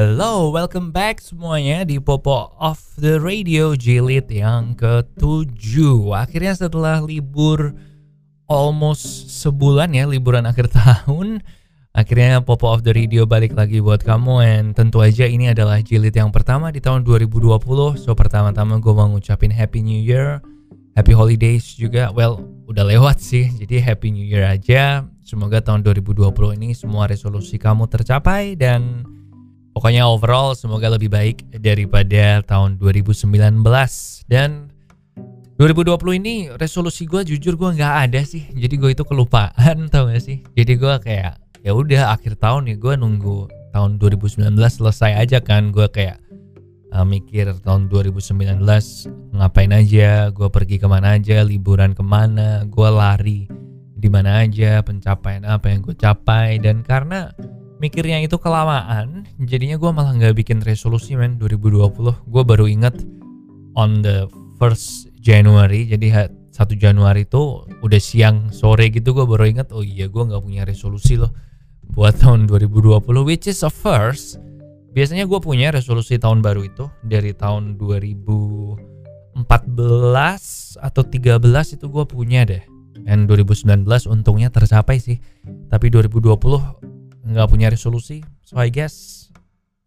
Hello, welcome back semuanya di Popo of the Radio Jilid yang ke-7 Akhirnya setelah libur almost sebulan ya, liburan akhir tahun Akhirnya Popo of the Radio balik lagi buat kamu. And tentu aja ini adalah jilid yang pertama di tahun 2020 So pertama-tama gue mau ngucapin Happy New Year Happy Holidays juga. Well, udah lewat sih Jadi Happy New Year aja. Semoga tahun 2020 ini semua resolusi kamu tercapai Dan pokoknya overall semoga lebih baik daripada tahun 2019 Dan 2020 ini resolusi gue jujur gue nggak ada sih. Jadi gue itu kelupaan tau gak sih? Jadi gue kayak ya udah akhir tahun ya gue nunggu tahun 2019 selesai aja kan. Gue kayak uh, mikir tahun 2019 ngapain aja gue pergi ke mana aja liburan ke mana gue lari di mana aja pencapaian apa yang gue capai. Dan karena mikirnya itu kelamaan jadinya gue malah nggak bikin resolusi men 2020 gue baru inget on the first January jadi 1 Januari itu udah siang sore gitu gue baru inget oh iya gue nggak punya resolusi loh buat tahun 2020 which is a first. Biasanya gue punya resolusi tahun baru itu dari tahun 2014 atau 13 itu gue punya deh. Dan 2019 untungnya tercapai sih. Tapi 2020 nggak punya resolusi. So I guess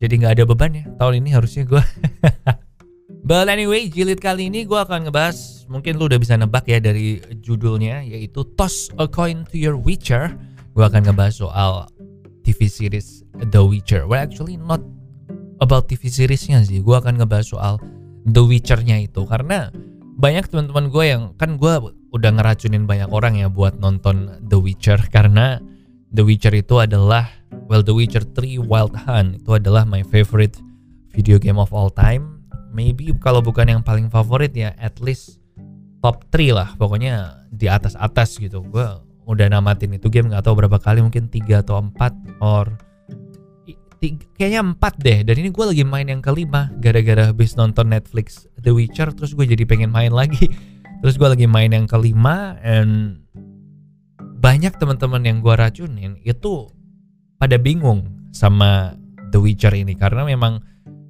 jadi nggak ada beban ya. Tahun ini harusnya gue. But anyway, jilid kali ini gue akan ngebahas mungkin lu udah bisa nebak ya dari judulnya yaitu Toss a Coin to Your Witcher. Gue akan ngebahas soal TV series The Witcher. Well actually not about TV seriesnya sih. Gue akan ngebahas soal The Witcher-nya itu karena banyak teman-teman gue yang kan gue udah ngeracunin banyak orang ya buat nonton The Witcher karena The Witcher itu adalah well The Witcher 3 Wild Hunt itu adalah my favorite video game of all time. Maybe kalau bukan yang paling favorit ya at least top 3 lah pokoknya di atas atas gitu. Gue udah namatin itu game nggak tahu berapa kali mungkin tiga atau empat or tiga, kayaknya empat deh. Dan ini gue lagi main yang kelima gara-gara habis nonton Netflix The Witcher terus gue jadi pengen main lagi. Terus gue lagi main yang kelima and banyak teman-teman yang gue racunin itu pada bingung sama The Witcher ini. Karena memang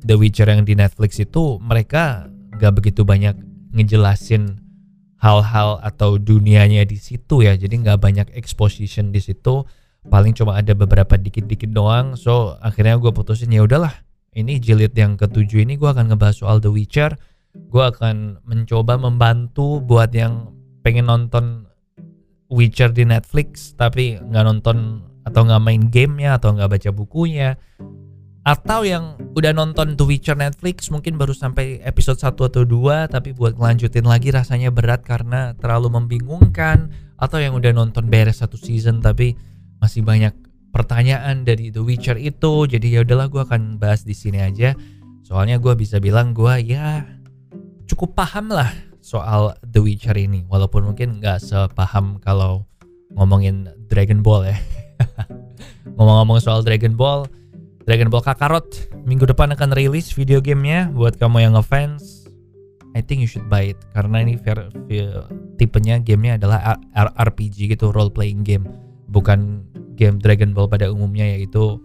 The Witcher yang di Netflix itu mereka gak begitu banyak ngejelasin hal-hal atau dunianya di situ ya. Jadi nggak banyak exposition di situ. Paling cuma ada beberapa dikit-dikit doang. So akhirnya gue putusin ya udahlah ini jilid yang ketujuh ini gue akan ngebahas soal The Witcher. Gue akan mencoba membantu buat yang pengen nonton Witcher di Netflix tapi nggak nonton atau nggak main gamenya atau nggak baca bukunya. Atau yang udah nonton The Witcher Netflix mungkin baru sampai episode 1 atau 2 tapi buat ngelanjutin lagi rasanya berat karena terlalu membingungkan. Atau yang udah nonton beres satu season tapi masih banyak pertanyaan dari The Witcher itu. Jadi ya udahlah gue akan bahas di sini aja. Soalnya gue bisa bilang gue ya cukup paham lah soal The Witcher ini walaupun mungkin nggak sepaham kalau ngomongin Dragon Ball ya. Ngomong-ngomong soal Dragon Ball Dragon Ball Kakarot minggu depan akan rilis video gamenya buat kamu yang ngefans. I think you should buy it karena ini ver, ver, tipenya gamenya adalah RPG gitu role playing game. Bukan game Dragon Ball pada umumnya yaitu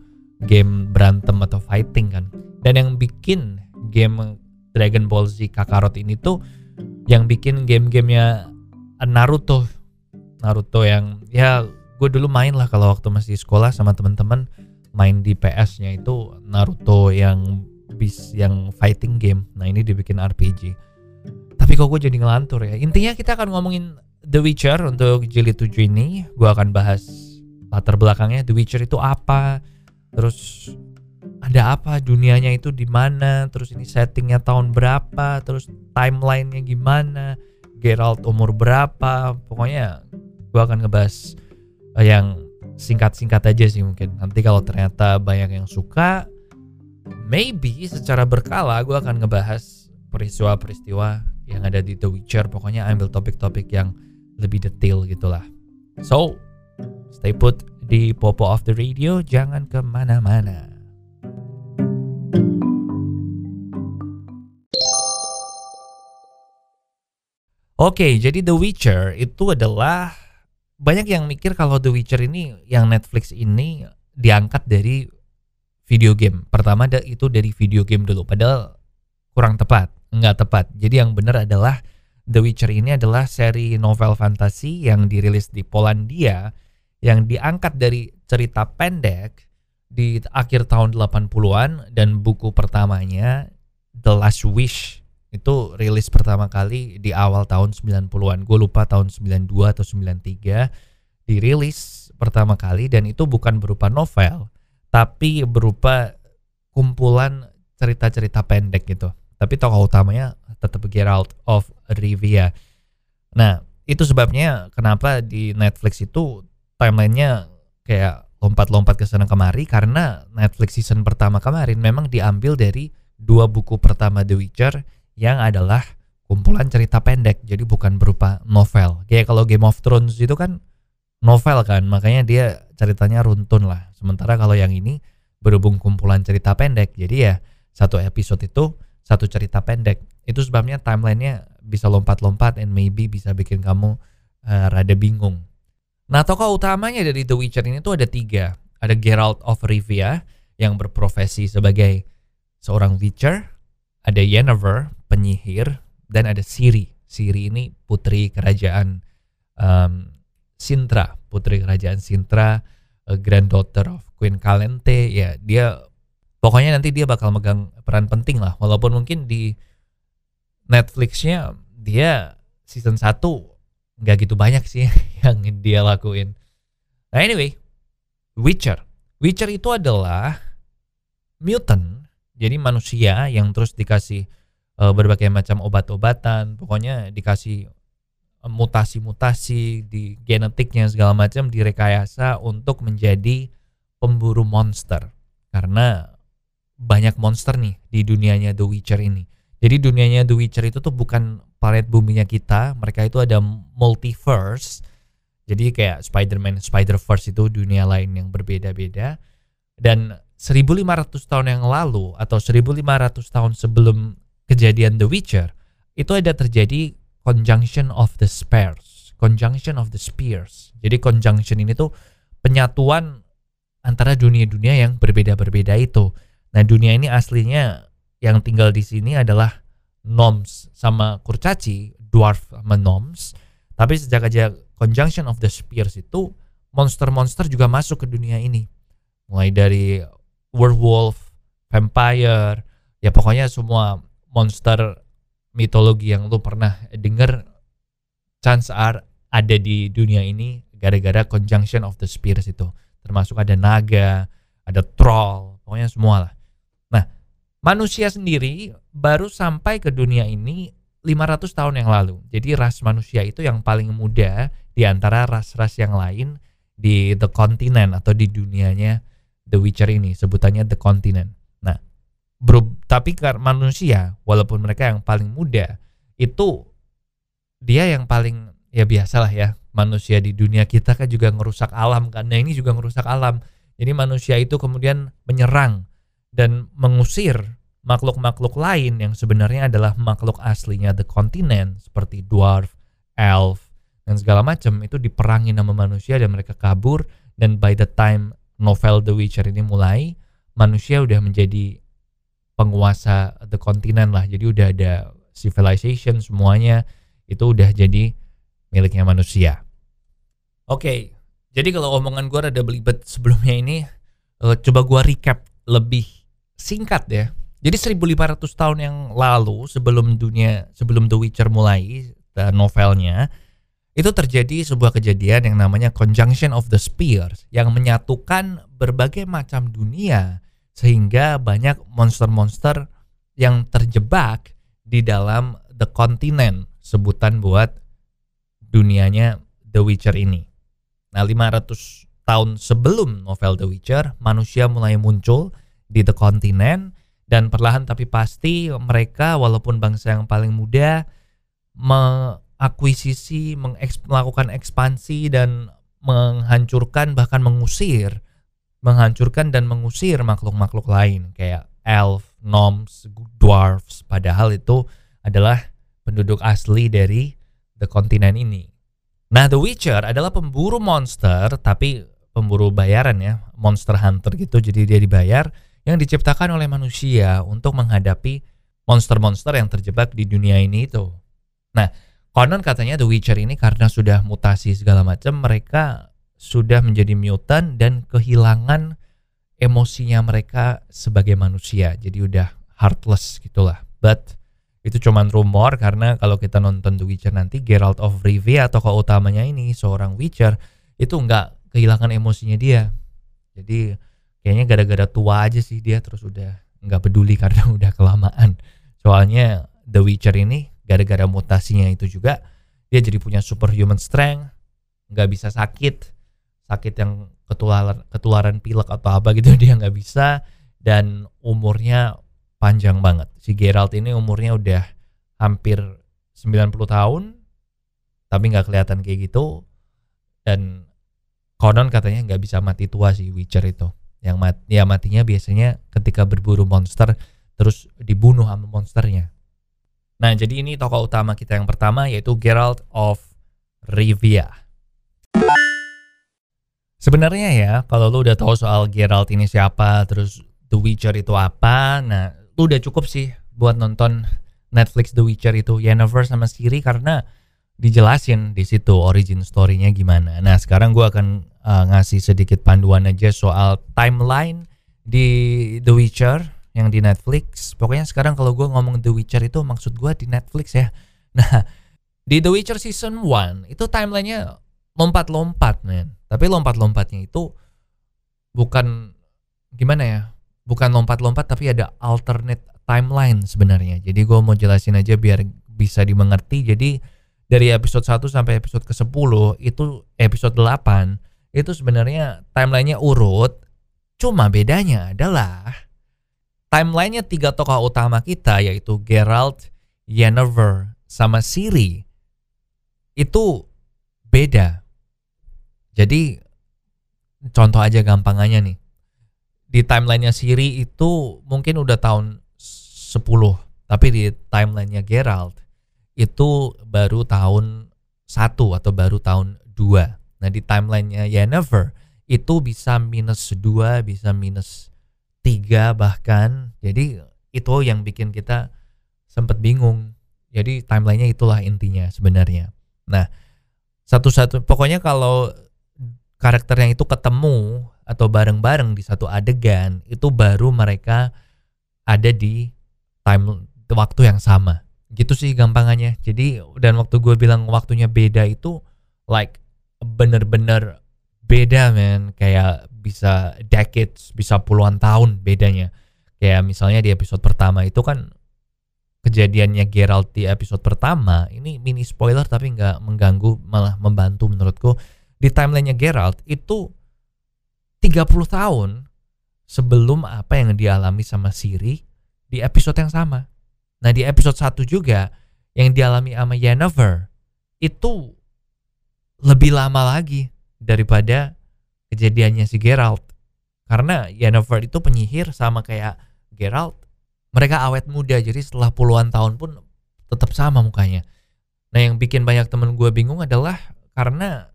game berantem atau fighting kan. Dan yang bikin game Dragon Ball Z Kakarot ini tuh yang bikin game-gamenya Naruto Naruto yang ya gue dulu main lah kalau waktu masih sekolah sama teman-teman main di PS-nya itu Naruto yang bis yang fighting game. Nah, ini dibikin RPG. Tapi kok gue jadi ngelantur ya. Intinya kita akan ngomongin The Witcher untuk jilid 7 ini. Gue akan bahas latar belakangnya The Witcher itu apa, terus ada apa dunianya itu di mana, terus ini settingnya tahun berapa, terus timelinenya gimana, Geralt umur berapa, pokoknya gue akan ngebahas yang singkat-singkat aja sih mungkin. Nanti kalau ternyata banyak yang suka, maybe secara berkala gue akan ngebahas peristiwa-peristiwa yang ada di The Witcher. Pokoknya ambil topik-topik yang lebih detail gitulah. So, stay put di Popo of the Radio, jangan ke mana-mana. Oke, okay, jadi The Witcher itu adalah banyak yang mikir kalau The Witcher ini yang Netflix ini diangkat dari video game. Pertama itu dari video game dulu, padahal kurang tepat, nggak tepat. Jadi yang benar adalah The Witcher ini adalah seri novel fantasi yang dirilis di Polandia yang diangkat dari cerita pendek di akhir tahun 80-an dan buku pertamanya The Last Wish itu rilis pertama kali di awal tahun 90-an. Gue lupa tahun 92 atau 93 dirilis pertama kali dan itu bukan berupa novel tapi berupa kumpulan cerita-cerita pendek gitu. Tapi tokoh utamanya tetap Geralt of Rivia. Nah, itu sebabnya kenapa di Netflix itu timelinenya kayak lompat-lompat ke sana kemari karena Netflix season pertama kemarin memang diambil dari dua buku pertama The Witcher yang adalah kumpulan cerita pendek jadi bukan berupa novel. Kayak kalau Game of Thrones itu kan novel kan makanya dia ceritanya runtun lah. Sementara kalau yang ini berhubung kumpulan cerita pendek jadi ya satu episode itu satu cerita pendek. Itu sebabnya timelinenya bisa lompat-lompat and maybe bisa bikin kamu uh, rada bingung. Nah tokoh utamanya dari The Witcher ini tuh ada tiga. Ada Geralt of Rivia yang berprofesi sebagai seorang Witcher. Ada Yennefer penyihir dan ada Siri Siri ini putri kerajaan um, Sintra, putri kerajaan Sintra, granddaughter of Queen Calente, ya dia pokoknya nanti dia bakal megang peran penting lah walaupun mungkin di Netflixnya dia season 1 nggak gitu banyak sih yang dia lakuin. Nah anyway, Witcher. Witcher itu adalah mutant, jadi manusia yang terus dikasih uh, berbagai macam obat-obatan, pokoknya dikasih mutasi-mutasi di genetiknya segala macam direkayasa untuk menjadi pemburu monster karena banyak monster nih di dunianya The Witcher ini. Jadi dunianya The Witcher itu tuh bukan planet buminya kita, mereka itu ada multiverse. Jadi kayak Spider-Man, Spider-Verse itu dunia lain yang berbeda-beda. Dan 1500 tahun yang lalu atau 1500 tahun sebelum kejadian The Witcher, itu ada terjadi conjunction of the spheres, conjunction of the spheres. Jadi conjunction ini tuh penyatuan antara dunia-dunia yang berbeda-berbeda itu. Nah, dunia ini aslinya yang tinggal di sini adalah gnomes sama kurcaci, dwarf sama gnomes. Tapi sejak aja conjunction of the spheres itu monster-monster juga masuk ke dunia ini. Mulai dari werewolf, vampire, ya pokoknya semua monster mitologi yang lu pernah denger chance are ada di dunia ini gara-gara conjunction of the spirits itu. Termasuk ada naga ada troll pokoknya semua lah nah manusia sendiri baru sampai ke dunia ini 500 tahun yang lalu. Jadi ras manusia itu yang paling muda di antara ras-ras yang lain di the continent atau di dunianya The Witcher ini sebutannya the continent Bro, tapi karena manusia walaupun mereka yang paling muda itu dia yang paling ya biasalah ya manusia di dunia kita kan juga ngerusak alam kan. Nah ini juga ngerusak alam. Jadi manusia itu kemudian menyerang dan mengusir makhluk-makhluk lain yang sebenarnya adalah makhluk aslinya the continent seperti dwarf, elf dan segala macam. Itu diperangi nama manusia dan mereka kabur. Dan by the time novel The Witcher ini mulai manusia udah menjadi penguasa the continent lah. Jadi udah ada civilization semuanya itu udah jadi miliknya manusia. Oke, okay, jadi kalau omongan gue rada belibet sebelumnya ini, uh, coba gue recap lebih singkat ya. Jadi 1500 tahun yang lalu sebelum dunia sebelum The Witcher mulai novelnya itu terjadi sebuah kejadian yang namanya Conjunction of the Spears yang menyatukan berbagai macam dunia sehingga banyak monster-monster yang terjebak di dalam The Continent sebutan buat dunianya The Witcher ini. Nah, 500 tahun sebelum novel The Witcher, manusia mulai muncul di The Continent dan perlahan tapi pasti mereka walaupun bangsa yang paling muda mengakuisisi, melakukan ekspansi dan menghancurkan bahkan mengusir menghancurkan dan mengusir makhluk-makhluk lain kayak elf, gnomes, dwarfs padahal itu adalah penduduk asli dari the continent ini. Nah, The Witcher adalah pemburu monster tapi pemburu bayaran ya, monster hunter gitu jadi dia dibayar yang diciptakan oleh manusia untuk menghadapi monster-monster yang terjebak di dunia ini itu. Nah, konon katanya The Witcher ini karena sudah mutasi segala macam, mereka sudah menjadi mutant dan kehilangan emosinya mereka sebagai manusia. Jadi udah heartless gitulah. But itu cuman rumor karena kalau kita nonton The Witcher nanti Geralt of Rivia tokoh utamanya ini seorang Witcher itu nggak kehilangan emosinya dia. Jadi kayaknya gara-gara tua aja sih dia terus udah nggak peduli karena udah kelamaan. Soalnya The Witcher ini gara-gara mutasinya itu juga dia jadi punya superhuman strength, nggak bisa sakit, sakit yang ketularan ketularan pilek atau apa gitu dia nggak bisa dan umurnya panjang banget. Si Geralt ini umurnya udah hampir 90 tahun tapi nggak kelihatan kayak gitu dan konon katanya nggak bisa mati tua si Witcher itu yang mat ya matinya biasanya ketika berburu monster terus dibunuh sama monsternya. Nah, jadi ini tokoh utama kita yang pertama yaitu Geralt of Rivia. Sebenarnya ya, kalau lu udah tahu soal Geralt ini siapa, terus The Witcher itu apa, nah lu udah cukup sih buat nonton Netflix The Witcher itu Yennefer sama Siri karena dijelasin di situ origin story-nya gimana. Nah, sekarang gua akan uh, ngasih sedikit panduan aja soal timeline di The Witcher yang di Netflix. Pokoknya sekarang kalau gue ngomong The Witcher itu maksud gue di Netflix ya. Nah, di The Witcher season 1 itu timelinenya lompat-lompat men. Tapi lompat-lompatnya itu bukan gimana ya? Bukan lompat-lompat tapi ada alternate timeline sebenarnya. Jadi gue mau jelasin aja biar bisa dimengerti. Jadi dari episode 1 sampai episode ke-10 itu episode 8 itu sebenarnya timelinenya urut. Cuma bedanya adalah timelinenya tiga tokoh utama kita yaitu Geralt, Yennefer, sama Ciri itu beda. Jadi contoh aja gampangannya nih. Di timelinenya Siri itu mungkin udah tahun 10, tapi di timelinenya Geralt itu baru tahun 1 atau baru tahun 2. Nah, di timelinenya Yennefer itu bisa minus 2, bisa minus tiga bahkan jadi itu yang bikin kita sempat bingung jadi timelinenya itulah intinya sebenarnya nah satu-satu pokoknya kalau karakternya itu ketemu atau bareng-bareng di satu adegan itu baru mereka ada di time waktu yang sama. Gitu sih gampangannya. Jadi dan waktu gue bilang waktunya beda itu like bener-bener beda men kayak bisa decades bisa puluhan tahun bedanya. Kayak misalnya di episode pertama itu kan kejadiannya Geralt di episode pertama ini mini spoiler tapi nggak mengganggu malah membantu menurutku di timelinenya Geralt itu 30 tahun sebelum apa yang dialami sama Siri di episode yang sama. Nah di episode 1 juga yang dialami sama Yennefer itu lebih lama lagi daripada kejadiannya si Geralt. Karena Yennefer itu penyihir sama kayak Geralt. Mereka awet muda jadi setelah puluhan tahun pun tetap sama mukanya. Nah yang bikin banyak temen gue bingung adalah karena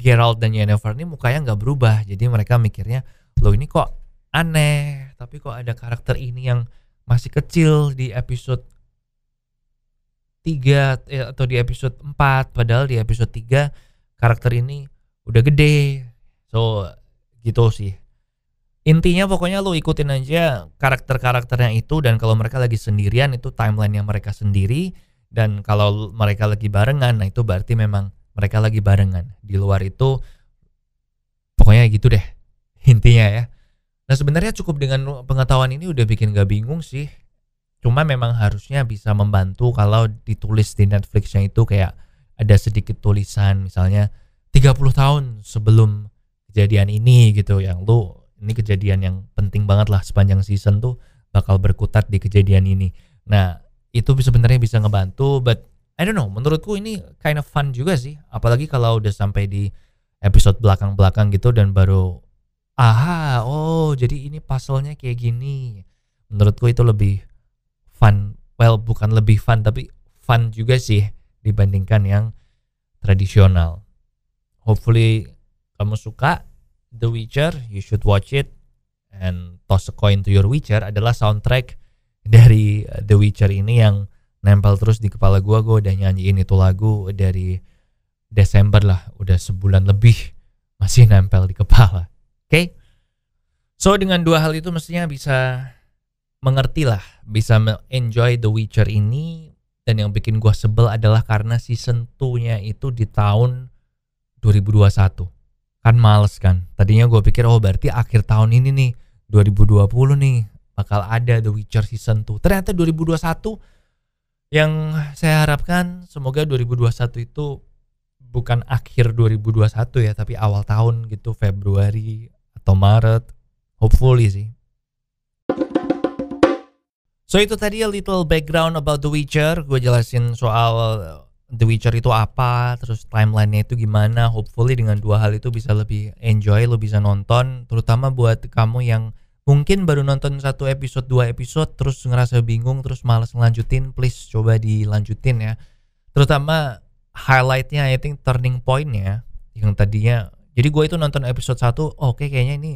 Geralt dan Yennefer ini mukanya nggak berubah. Jadi mereka mikirnya, loh ini kok aneh. Tapi kok ada karakter ini yang masih kecil di episode 3 eh, atau di episode 4. Padahal di episode 3 karakter ini udah gede so gitu sih intinya pokoknya lu ikutin aja karakter-karakternya itu dan kalau mereka lagi sendirian itu timeline yang mereka sendiri dan kalau mereka lagi barengan nah itu berarti memang mereka lagi barengan. Di luar itu pokoknya gitu deh intinya ya. Nah sebenarnya cukup dengan pengetahuan ini udah bikin gak bingung sih. Cuma memang harusnya bisa membantu kalau ditulis di Netflixnya itu kayak ada sedikit tulisan misalnya 30 tahun sebelum kejadian ini gitu. Yang lu ini kejadian yang penting banget lah sepanjang season tuh bakal berkutat di kejadian ini. Nah, itu sebenarnya bisa ngebantu but I don't know, menurutku ini kind of fun juga sih. Apalagi kalau udah sampai di episode belakang-belakang gitu dan baru aha, oh jadi ini puzzle-nya kayak gini. Menurutku itu lebih fun. Well, bukan lebih fun tapi fun juga sih dibandingkan yang tradisional hopefully kamu suka The Witcher you should watch it and Toss a Coin to Your Witcher adalah soundtrack dari The Witcher ini yang nempel terus di kepala gue gue udah nyanyiin itu lagu dari Desember lah udah sebulan lebih masih nempel di kepala. Oke? Okay? so dengan dua hal itu mestinya bisa mengerti lah bisa enjoy The Witcher ini. Dan yang bikin gue sebel adalah karena season 2-nya itu di tahun 2021 kan males kan? Tadinya gue pikir oh berarti akhir tahun ini nih 2020 nih bakal ada The Witcher season 2 ternyata 2021 yang saya harapkan semoga 2021 itu bukan akhir 2021 ya tapi awal tahun gitu Februari atau Maret hopefully sih. So itu tadi a little background about The Witcher. Gue jelasin soal The Witcher itu apa Terus timelinenya itu gimana. Hopefully dengan dua hal itu bisa lebih enjoy Lo bisa nonton Terutama buat kamu yang mungkin baru nonton satu episode dua episode terus ngerasa bingung terus malas ngelanjutin please coba dilanjutin ya. Terutama highlightnya I think turning pointnya yang tadinya jadi gue itu nonton episode 1 oh, oke okay, kayaknya ini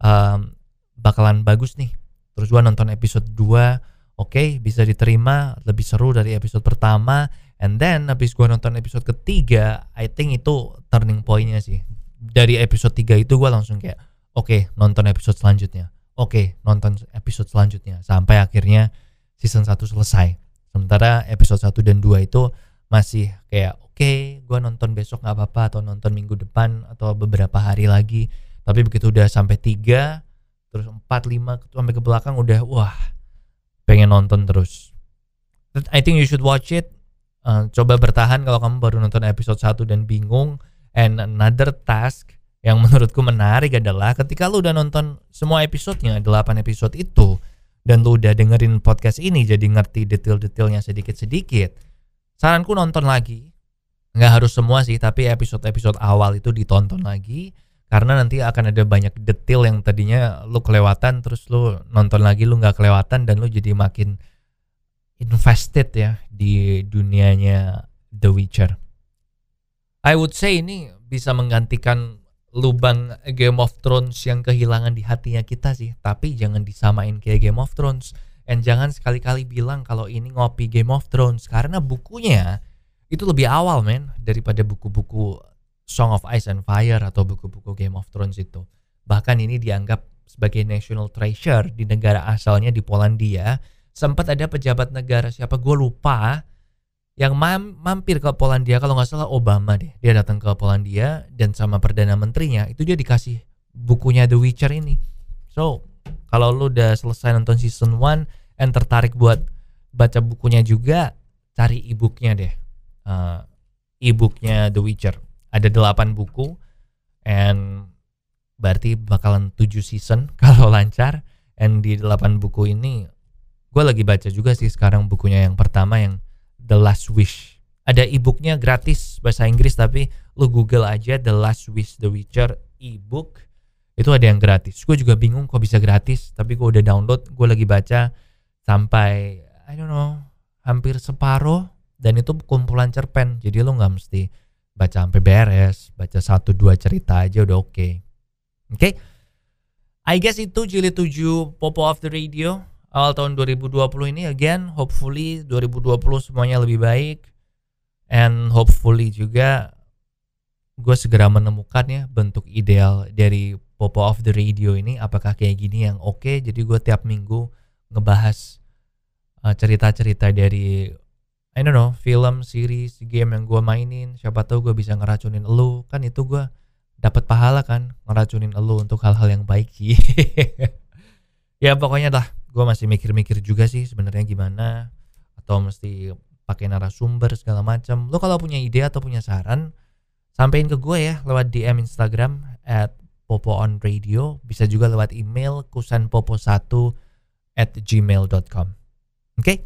um, bakalan bagus nih. Terus gue nonton episode 2 oke okay, bisa diterima lebih seru dari episode pertama. And then habis gue nonton episode ketiga I think itu turning pointnya sih. Dari episode 3 itu gue langsung kayak oke okay, nonton episode selanjutnya oke nonton episode selanjutnya sampai akhirnya season 1 selesai. Sementara episode 1 dan 2 itu masih kayak oke okay, gue nonton besok nggak apa-apa atau nonton minggu depan atau beberapa hari lagi. Tapi begitu udah sampai 3 terus 4, 5 sampai ke belakang udah wah pengen nonton terus. I think you should watch it. Uh, coba bertahan kalau kamu baru nonton episode 1 dan bingung. And another task yang menurutku menarik adalah ketika lu udah nonton semua episodenya 8 episode itu dan lu udah dengerin podcast ini jadi ngerti detail-detailnya sedikit-sedikit saranku nonton lagi. Nggak harus semua sih tapi episode-episode awal itu ditonton lagi karena nanti akan ada banyak detail yang tadinya lu kelewatan terus lu nonton lagi lu nggak kelewatan dan lu jadi makin invested ya di dunianya The Witcher. I would say ini bisa menggantikan lubang Game of Thrones yang kehilangan di hatinya kita sih. Tapi jangan disamain kayak Game of Thrones. And jangan sekali-kali bilang kalau ini ngopi Game of Thrones. Karena bukunya itu lebih awal men daripada buku-buku Song of Ice and Fire atau buku-buku Game of Thrones itu. Bahkan ini dianggap sebagai national treasure di negara asalnya di Polandia. Sempat ada pejabat negara siapa gue lupa yang mam mampir ke Polandia kalau nggak salah Obama deh. Dia datang ke Polandia dan sama perdana menterinya itu dia dikasih bukunya The Witcher ini. So kalau lu udah selesai nonton season 1 and tertarik buat baca bukunya juga cari e-booknya deh. Uh, e-booknya The Witcher. Ada 8 buku and berarti bakalan 7 season kalau lancar. And di 8 buku ini gue lagi baca juga sih sekarang bukunya yang pertama yang The Last Wish. Ada e-booknya gratis bahasa Inggris tapi lu Google aja The Last Wish The Witcher e-book itu ada yang gratis. Gue juga bingung kok bisa gratis tapi gue udah download, gue lagi baca sampai I don't know hampir separuh dan itu kumpulan cerpen jadi lu nggak mesti baca sampai beres baca satu dua cerita aja udah oke okay. oke okay? I guess itu jilid 7 Popo of the Radio awal tahun 2020 ini again hopefully 2020 semuanya lebih baik. And hopefully juga gue segera menemukan ya bentuk ideal dari Popo of the Radio ini apakah kayak gini yang oke. Okay? jadi gue tiap minggu ngebahas uh, cerita-cerita uh, dari I don't know film, series, game yang gue mainin. Siapa tahu gue bisa ngeracunin elu. Kan itu gue dapat pahala kan ngeracunin elu untuk hal-hal yang baik sih. Ya pokoknya dah gue masih mikir-mikir juga sih sebenarnya gimana atau mesti pakai narasumber segala macam. Lo kalau punya ide atau punya saran sampaikan ke gue ya lewat DM Instagram at Popo on Radio bisa juga lewat email kusanpopo1 at gmail.com oke? Okay?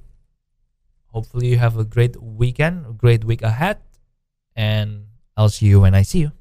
hopefully you have a great weekend great week ahead and I'll see you when I see you